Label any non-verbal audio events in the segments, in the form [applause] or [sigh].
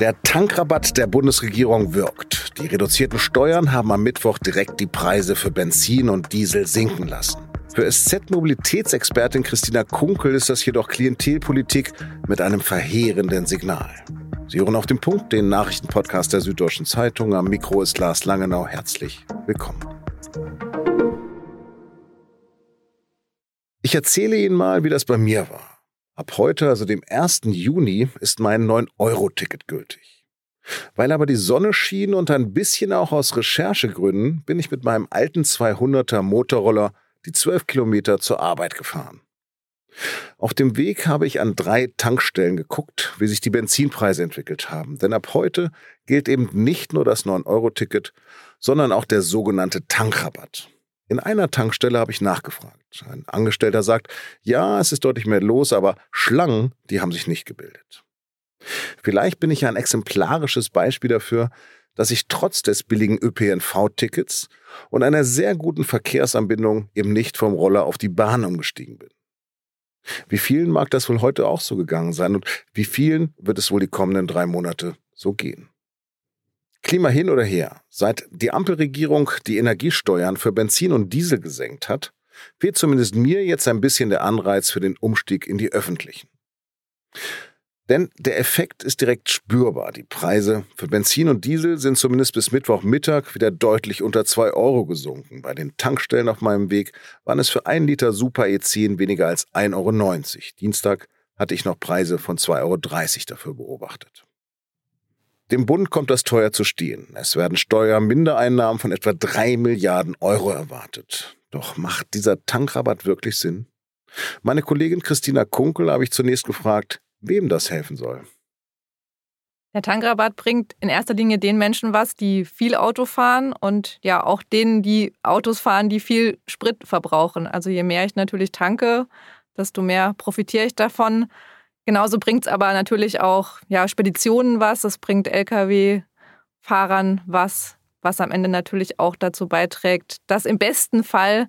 Der Tankrabatt der Bundesregierung wirkt. Die reduzierten Steuern haben am Mittwoch direkt die Preise für Benzin und Diesel sinken lassen. Für SZ-Mobilitätsexpertin Christina Kunkel ist das jedoch Klientelpolitik mit einem verheerenden Signal. Sie hören auf den Punkt den Nachrichtenpodcast der Süddeutschen Zeitung. Am Mikro ist Lars Langenau. Herzlich willkommen. Ich erzähle Ihnen mal, wie das bei mir war. Ab heute, also dem 1. Juni, ist mein 9-Euro-Ticket gültig. Weil aber die Sonne schien und ein bisschen auch aus Recherchegründen bin ich mit meinem alten 200er Motorroller die 12 Kilometer zur Arbeit gefahren. Auf dem Weg habe ich an drei Tankstellen geguckt, wie sich die Benzinpreise entwickelt haben. Denn ab heute gilt eben nicht nur das 9-Euro-Ticket, sondern auch der sogenannte Tankrabatt. In einer Tankstelle habe ich nachgefragt. Ein Angestellter sagt, ja, es ist deutlich mehr los, aber Schlangen, die haben sich nicht gebildet. Vielleicht bin ich ein exemplarisches Beispiel dafür, dass ich trotz des billigen ÖPNV-Tickets und einer sehr guten Verkehrsanbindung eben nicht vom Roller auf die Bahn umgestiegen bin. Wie vielen mag das wohl heute auch so gegangen sein und wie vielen wird es wohl die kommenden drei Monate so gehen? Klima hin oder her, seit die Ampelregierung die Energiesteuern für Benzin und Diesel gesenkt hat, fehlt zumindest mir jetzt ein bisschen der Anreiz für den Umstieg in die öffentlichen. Denn der Effekt ist direkt spürbar. Die Preise für Benzin und Diesel sind zumindest bis Mittwochmittag wieder deutlich unter 2 Euro gesunken. Bei den Tankstellen auf meinem Weg waren es für einen Liter Super E10 weniger als 1,90 Euro. Dienstag hatte ich noch Preise von 2,30 Euro dafür beobachtet. Dem Bund kommt das teuer zu stehen. Es werden Steuermindereinnahmen von etwa 3 Milliarden Euro erwartet. Doch macht dieser Tankrabatt wirklich Sinn? Meine Kollegin Christina Kunkel habe ich zunächst gefragt, wem das helfen soll. Der Tankrabatt bringt in erster Linie den Menschen was, die viel Auto fahren und ja auch denen, die Autos fahren, die viel Sprit verbrauchen. Also je mehr ich natürlich tanke, desto mehr profitiere ich davon. Genauso bringt es aber natürlich auch ja, Speditionen was, es bringt Lkw-Fahrern was, was am Ende natürlich auch dazu beiträgt, dass im besten Fall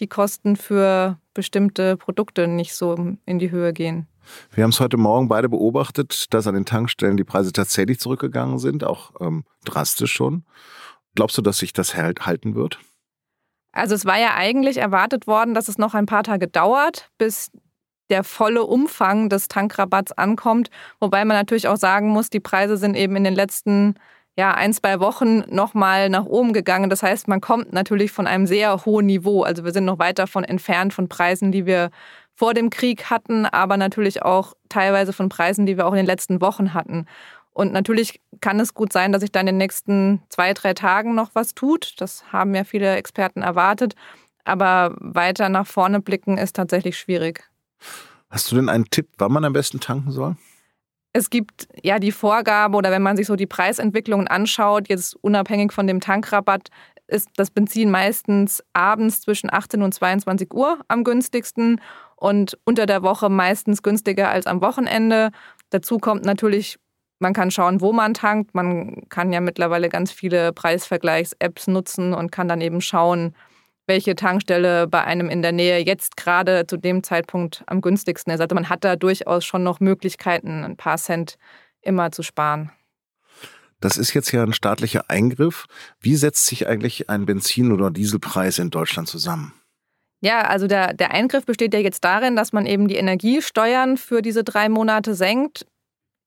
die Kosten für bestimmte Produkte nicht so in die Höhe gehen. Wir haben es heute Morgen beide beobachtet, dass an den Tankstellen die Preise tatsächlich zurückgegangen sind, auch ähm, drastisch schon. Glaubst du, dass sich das halten wird? Also es war ja eigentlich erwartet worden, dass es noch ein paar Tage dauert, bis der volle Umfang des Tankrabatts ankommt. Wobei man natürlich auch sagen muss, die Preise sind eben in den letzten ja, ein, zwei Wochen nochmal nach oben gegangen. Das heißt, man kommt natürlich von einem sehr hohen Niveau. Also wir sind noch weit davon entfernt von Preisen, die wir vor dem Krieg hatten, aber natürlich auch teilweise von Preisen, die wir auch in den letzten Wochen hatten. Und natürlich kann es gut sein, dass sich da in den nächsten zwei, drei Tagen noch was tut. Das haben ja viele Experten erwartet. Aber weiter nach vorne blicken ist tatsächlich schwierig. Hast du denn einen Tipp, wann man am besten tanken soll? Es gibt ja die Vorgabe oder wenn man sich so die Preisentwicklungen anschaut, jetzt unabhängig von dem Tankrabatt, ist das Benzin meistens abends zwischen 18 und 22 Uhr am günstigsten und unter der Woche meistens günstiger als am Wochenende. Dazu kommt natürlich, man kann schauen, wo man tankt. Man kann ja mittlerweile ganz viele Preisvergleichs-Apps nutzen und kann dann eben schauen, welche Tankstelle bei einem in der Nähe jetzt gerade zu dem Zeitpunkt am günstigsten ist. Also man hat da durchaus schon noch Möglichkeiten, ein paar Cent immer zu sparen. Das ist jetzt ja ein staatlicher Eingriff. Wie setzt sich eigentlich ein Benzin- oder Dieselpreis in Deutschland zusammen? Ja, also der, der Eingriff besteht ja jetzt darin, dass man eben die Energiesteuern für diese drei Monate senkt.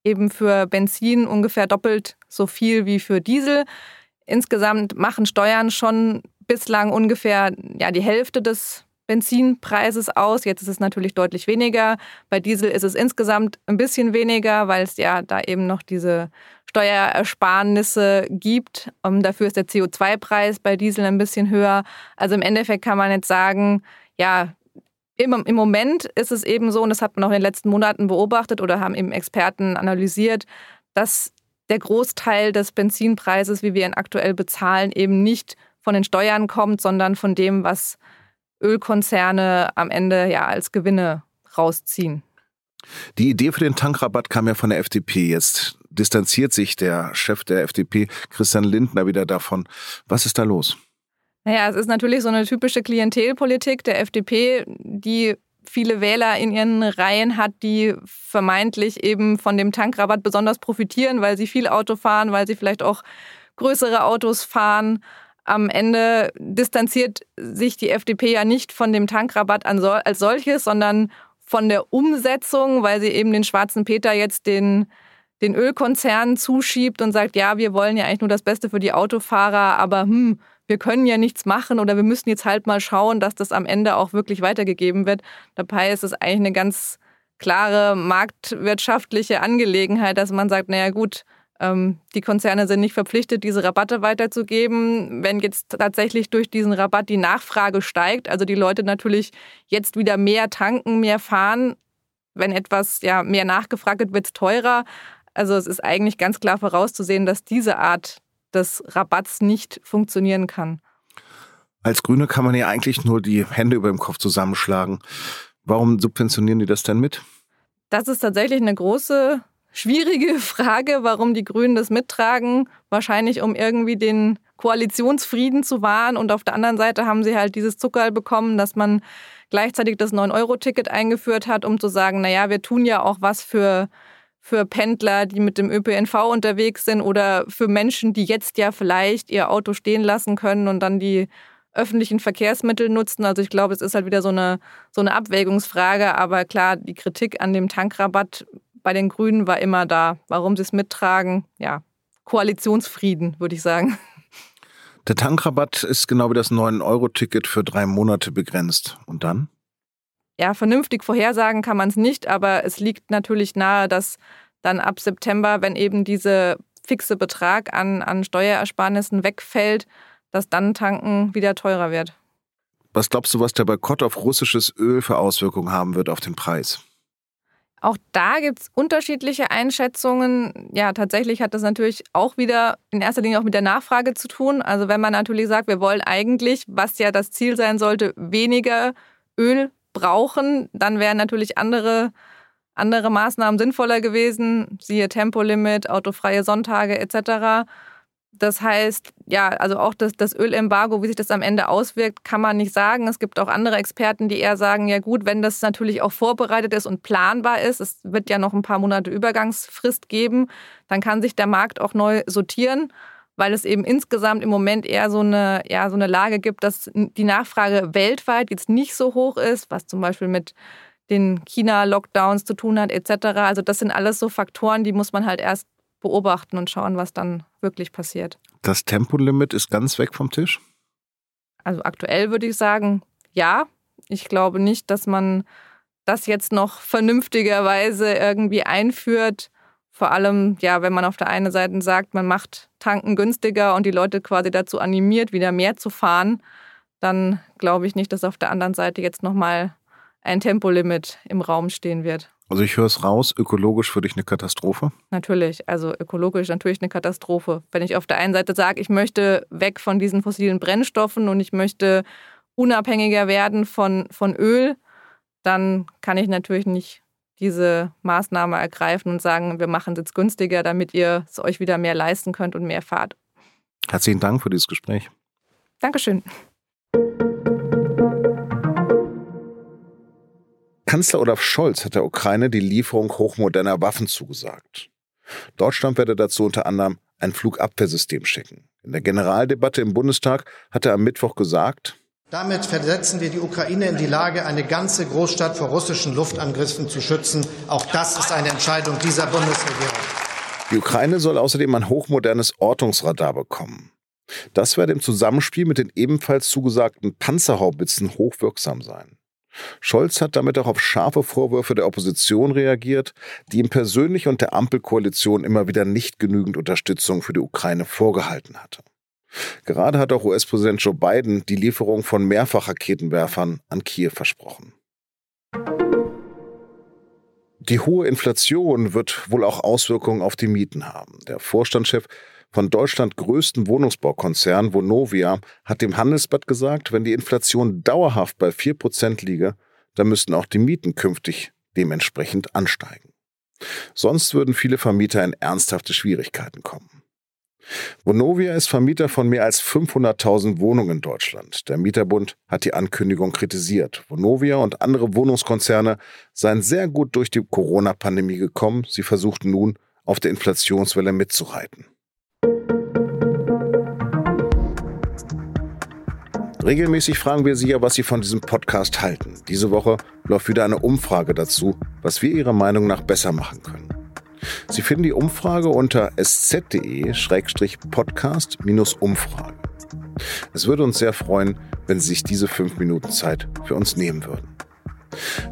Eben für Benzin ungefähr doppelt so viel wie für Diesel. Insgesamt machen Steuern schon bislang ungefähr ja, die Hälfte des Benzinpreises aus. Jetzt ist es natürlich deutlich weniger. Bei Diesel ist es insgesamt ein bisschen weniger, weil es ja da eben noch diese Steuerersparnisse gibt. Um, ähm, dafür ist der CO2-Preis bei Diesel ein bisschen höher. Also im Endeffekt kann man jetzt sagen, ja, im, im Moment ist es eben so, und das hat man auch in den letzten Monaten beobachtet oder haben eben Experten analysiert, dass der Großteil des Benzinpreises, wie wir ihn aktuell bezahlen, eben nicht von den Steuern kommt, sondern von dem, was Ölkonzerne am Ende ja als Gewinne rausziehen. Die Idee für den Tankrabatt kam ja von der FDP. Jetzt distanziert sich der Chef der FDP, Christian Lindner, wieder davon. Was ist da los? Naja, es ist natürlich so eine typische Klientelpolitik der FDP, die viele Wähler in ihren Reihen hat, die vermeintlich eben von dem Tankrabatt besonders profitieren, weil sie viel Auto fahren, weil sie vielleicht auch größere Autos fahren. Am Ende distanziert sich die FDP ja nicht von dem Tankrabatt als solches, sondern von der Umsetzung, weil sie eben den schwarzen Peter jetzt den, den Ölkonzernen zuschiebt und sagt, ja, wir wollen ja eigentlich nur das Beste für die Autofahrer, aber hm, wir können ja nichts machen oder wir müssen jetzt halt mal schauen, dass das am Ende auch wirklich weitergegeben wird. Dabei ist es eigentlich eine ganz klare marktwirtschaftliche Angelegenheit, dass man sagt, naja gut, die Konzerne sind nicht verpflichtet, diese Rabatte weiterzugeben. Wenn jetzt tatsächlich durch diesen Rabatt die Nachfrage steigt, also die Leute natürlich jetzt wieder mehr tanken, mehr fahren, wenn etwas ja mehr nachgefragt wird, wird es teurer. Also es ist eigentlich ganz klar vorauszusehen, dass diese Art des Rabatts nicht funktionieren kann. Als Grüne kann man ja eigentlich nur die Hände über dem Kopf zusammenschlagen. Warum subventionieren die das denn mit? Das ist tatsächlich eine große, schwierige [laughs] Frage, warum die Grünen das mittragen. Wahrscheinlich, um irgendwie den Koalitionsfrieden zu wahren. Und auf der anderen Seite haben sie halt dieses Zuckerl bekommen, dass man gleichzeitig das 9-Euro-Ticket eingeführt hat, um zu sagen, naja, wir tun ja auch was für für Pendler, die mit dem ÖPNV unterwegs sind oder für Menschen, die jetzt ja vielleicht ihr Auto stehen lassen können und dann die öffentlichen Verkehrsmittel nutzen. Also ich glaube, es ist halt wieder so eine, so eine Abwägungsfrage. Aber klar, die Kritik an dem Tankrabatt bei den Grünen war immer da. Warum sie es mittragen? Ja, Koalitionsfrieden, würde ich sagen. Der Tankrabatt ist genau wie das 9-Euro-Ticket für drei Monate begrenzt. Und dann? Ja, vernünftig vorhersagen kann man es nicht, aber es liegt natürlich nahe, dass dann ab September, wenn eben dieser fixe Betrag an, an Steuerersparnissen wegfällt, dass dann Tanken wieder teurer wird. Was glaubst du, was der Boykott auf russisches Öl für Auswirkungen haben wird auf den Preis? Auch da gibt es unterschiedliche Einschätzungen. Ja, tatsächlich hat das natürlich auch wieder in erster Linie auch mit der Nachfrage zu tun. Also wenn man natürlich sagt, wir wollen eigentlich, was ja das Ziel sein sollte, weniger Öl brauchen, dann wären natürlich andere, andere Maßnahmen sinnvoller gewesen, siehe Tempolimit, autofreie Sonntage etc. Das heißt, ja, also auch das, das Ölembargo, wie sich das am Ende auswirkt, kann man nicht sagen. Es gibt auch andere Experten, die eher sagen, ja gut, wenn das natürlich auch vorbereitet ist und planbar ist, es wird ja noch ein paar Monate Übergangsfrist geben, dann kann sich der Markt auch neu sortieren weil es eben insgesamt im Moment eher so eine, ja, so eine Lage gibt, dass die Nachfrage weltweit jetzt nicht so hoch ist, was zum Beispiel mit den China-Lockdowns zu tun hat, etc. Also das sind alles so Faktoren, die muss man halt erst beobachten und schauen, was dann wirklich passiert. Das Tempolimit ist ganz weg vom Tisch? Also aktuell würde ich sagen, ja. Ich glaube nicht, dass man das jetzt noch vernünftigerweise irgendwie einführt. Vor allem, ja, wenn man auf der einen Seite sagt, man macht Tanken günstiger und die Leute quasi dazu animiert, wieder mehr zu fahren, dann glaube ich nicht, dass auf der anderen Seite jetzt nochmal ein Tempolimit im Raum stehen wird. Also ich höre es raus, ökologisch für dich eine Katastrophe? Natürlich, also ökologisch natürlich eine Katastrophe. Wenn ich auf der einen Seite sage, ich möchte weg von diesen fossilen Brennstoffen und ich möchte unabhängiger werden von, von Öl, dann kann ich natürlich nicht diese Maßnahme ergreifen und sagen, wir machen es jetzt günstiger, damit ihr es euch wieder mehr leisten könnt und mehr fahrt. Herzlichen Dank für dieses Gespräch. Dankeschön. Kanzler Olaf Scholz hat der Ukraine die Lieferung hochmoderner Waffen zugesagt. Deutschland werde dazu unter anderem ein Flugabwehrsystem schicken. In der Generaldebatte im Bundestag hat er am Mittwoch gesagt, damit versetzen wir die Ukraine in die Lage, eine ganze Großstadt vor russischen Luftangriffen zu schützen. Auch das ist eine Entscheidung dieser Bundesregierung. Die Ukraine soll außerdem ein hochmodernes Ortungsradar bekommen. Das werde im Zusammenspiel mit den ebenfalls zugesagten Panzerhaubitzen hochwirksam sein. Scholz hat damit auch auf scharfe Vorwürfe der Opposition reagiert, die ihm persönlich und der Ampelkoalition immer wieder nicht genügend Unterstützung für die Ukraine vorgehalten hatte. Gerade hat auch US-Präsident Joe Biden die Lieferung von Mehrfachraketenwerfern an Kiew versprochen. Die hohe Inflation wird wohl auch Auswirkungen auf die Mieten haben. Der Vorstandschef von Deutschland größten Wohnungsbaukonzern Vonovia hat dem Handelsblatt gesagt, wenn die Inflation dauerhaft bei 4% liege, dann müssten auch die Mieten künftig dementsprechend ansteigen. Sonst würden viele Vermieter in ernsthafte Schwierigkeiten kommen. Vonovia ist Vermieter von mehr als 500.000 Wohnungen in Deutschland. Der Mieterbund hat die Ankündigung kritisiert. Vonovia und andere Wohnungskonzerne seien sehr gut durch die Corona-Pandemie gekommen. Sie versuchten nun, auf der Inflationswelle mitzureiten. Regelmäßig fragen wir Sie ja, was Sie von diesem Podcast halten. Diese Woche läuft wieder eine Umfrage dazu, was wir Ihrer Meinung nach besser machen können. Sie finden die Umfrage unter sz.de-podcast-umfrage. Es würde uns sehr freuen, wenn Sie sich diese fünf Minuten Zeit für uns nehmen würden.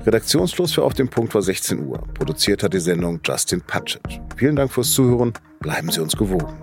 Redaktionsschluss für Auf dem Punkt war 16 Uhr. Produziert hat die Sendung Justin Patchett. Vielen Dank fürs Zuhören. Bleiben Sie uns gewogen.